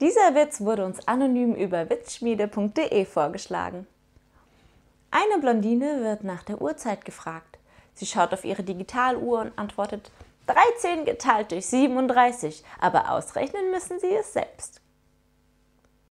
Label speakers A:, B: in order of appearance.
A: Dieser Witz wurde uns anonym über witzschmiede.de vorgeschlagen. Eine Blondine wird nach der Uhrzeit gefragt. Sie schaut auf ihre Digitaluhr und antwortet 13 geteilt durch 37, aber ausrechnen müssen Sie es selbst.